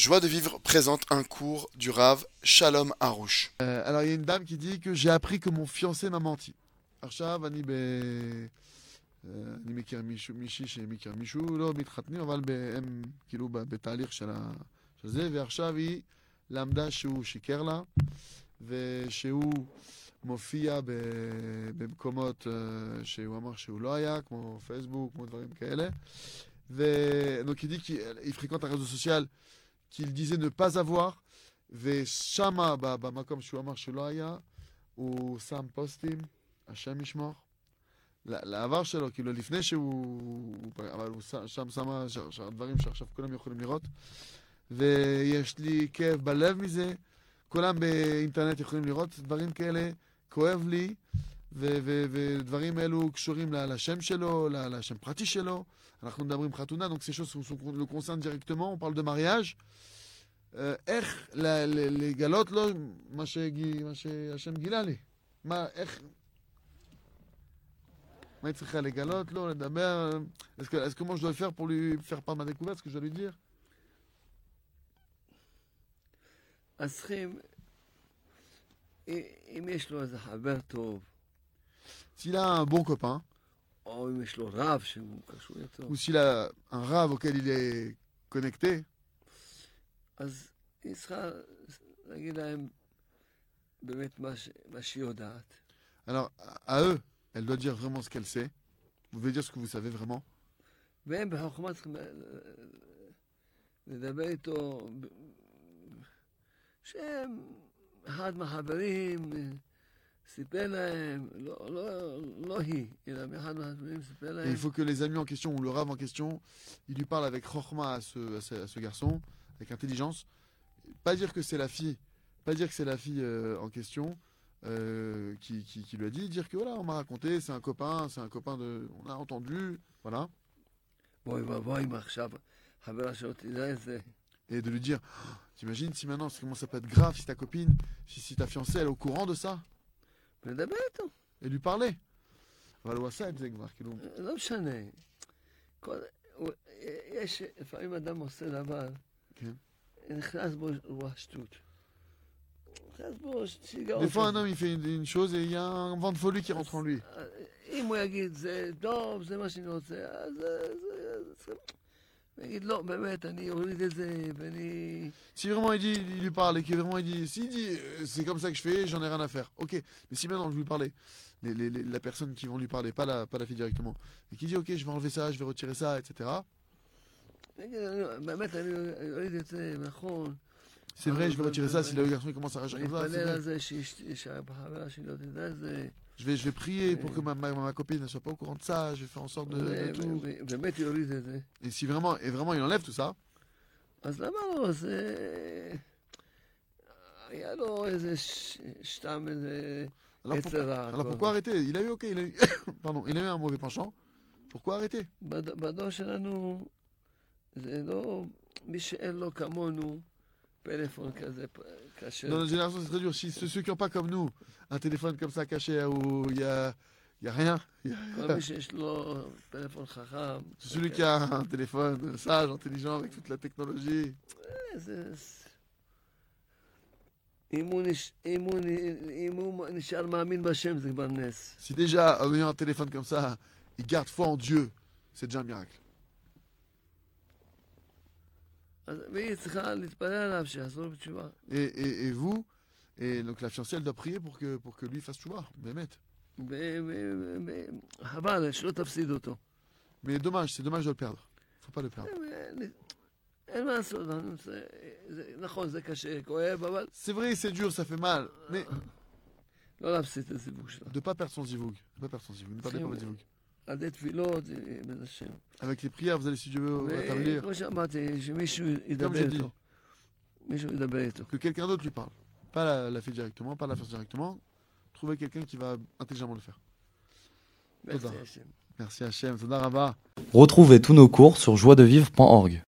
Joie de vivre présente un cours du Rav Shalom Harouche. Euh, alors il y a une dame qui dit que j'ai appris que mon fiancé m'a menti. עכשיו אני ב... אה, אני מכיר מישהו, מישהי שמכיר מישהו, לא מתחתנים, אבל ב- הם כאילו ב- בתהליך של, ה... של זה, ועכשיו היא למדה שהוא שיקר לה, ושהוא מופיע ב... במקומות אה, שהוא אמר שהוא לא היה, כמו פייסבוק, כמו דברים כאלה. ודוק il dit qu'il il fréquente un réseau social Qu'il disait ne pas avoir, ושמה, במקום שהוא אמר שלא היה, הוא שם פוסטים, השם ישמור. לעבר שלו, כאילו לפני שהוא... אבל הוא שם שמה דברים שעכשיו כולם יכולים לראות. ויש לי כאב בלב מזה. כולם באינטרנט יכולים לראות דברים כאלה. כואב לי, ודברים אלו קשורים ל- לשם שלו, ל- לשם פרטי שלו. אנחנו מדברים חתונה, donc ces choses sont- sont- le concernent directement, on parle de mariage. אה, איך ל- ל- לגלות לו מה שגי- מה שהשם גילה לי? מה, איך... מה היא צריכה לגלות לו, לדבר Est-ce que, est-ce que moi je dois le faire pour lui faire part de ma découverte, ce que je dois lui dire אז צריכים, אם- אם יש לו איזה חבר טוב, s'il a un bon copain, ou s'il a un rave auquel il est connecté, alors à eux, elle doit dire vraiment ce qu'elle sait. Vous pouvez dire ce que vous savez vraiment. סיפר להם, לא, לא, לא היא, אלא מאחד מהחברים סיפר Et להם, il faut que les amis en question ou le rave en question, il lui parle avec chorma à ce, à ce, à ce garçon, avec intelligence. Pas dire que c'est la fille, pas dire que c'est la fille euh, en question euh, qui, qui, qui lui a dit, dire que voilà, on m'a raconté, c'est un copain, c'est un copain de. On a entendu, voilà. בואי ואבוי אם עכשיו חברה שלו תדע את זה. Et de lui dire, Oh, t'imagines si maintenant, comment ça peut être grave si ta copine, si, si ta fiancée, elle est au courant de ça, ולדבר איתו. et lui parler. אבל הוא עשה את זה כבר, כאילו. לא משנה. כל, הוא- יש, לפעמים אדם עושה דבר, כן. נכנס בו רוח שטות. נכנס בו שיגעון. Des fois, un כזה. homme, il fait une, une chose et il y a un vent de folie qui rentre en lui. אם הוא יגיד, זה טוב, זה מה שאני רוצה, אז זה... זה- זה- הוא יגיד, לא, באמת, אני אוריד את זה, ואני... Si vraiment il dit, il lui parle et qu'il vraiment il dit, s'il dit euh, c'est comme ça que je fais, j'en ai rien à faire. Ok, mais si maintenant je lui parlais, les, les- les- la personne qui vont lui parler, pas la, pas la fille directement, et qui dit ok, je vais enlever ça, je vais retirer ça, etc. אני אגיד, אני- באמת, אני אוריד את זה, נכון. C'est vrai, je vais retirer ça si le garçon commence à rager. Je vais, je vais prier pour que ma, ma, ma, copine ne soit pas au courant de ça. Je vais faire en sorte de, tout. Et si vraiment, et vraiment il enlève tout ça alors, alors pourquoi arrêter? Il a eu ok, il a eu, pardon, il a eu un mauvais penchant. Pourquoi arrêter? Dans notre génération, c'est très dur. Ceux, qui n'ont pas comme nous un téléphone comme ça caché hein, où il y a, y a rien. Celui qui a un téléphone sage, intelligent, avec toute la technologie. Si déjà, en ayant un téléphone comme ça, il garde foi en Dieu, c'est déjà un miracle. Et, et, vous, et donc la fiancée, elle doit prier pour que, pour que lui fasse chouva, Mehmet. Mais dommage, c'est dommage de le perdre. faut pas le perdre. C'est vrai, c'est dur, ça fait mal. Mais. De ne pas perdre son zivoug. Zivoug. Avec les prières, vous allez, si Dieu veut, rétablir. Que quelqu'un d'autre lui parle. Pas la, la fille directement, pas la faire directement. Trouvez quelqu'un qui va intelligemment le faire. Merci Hachem. Retrouvez tous nos cours sur joiedevivre.org.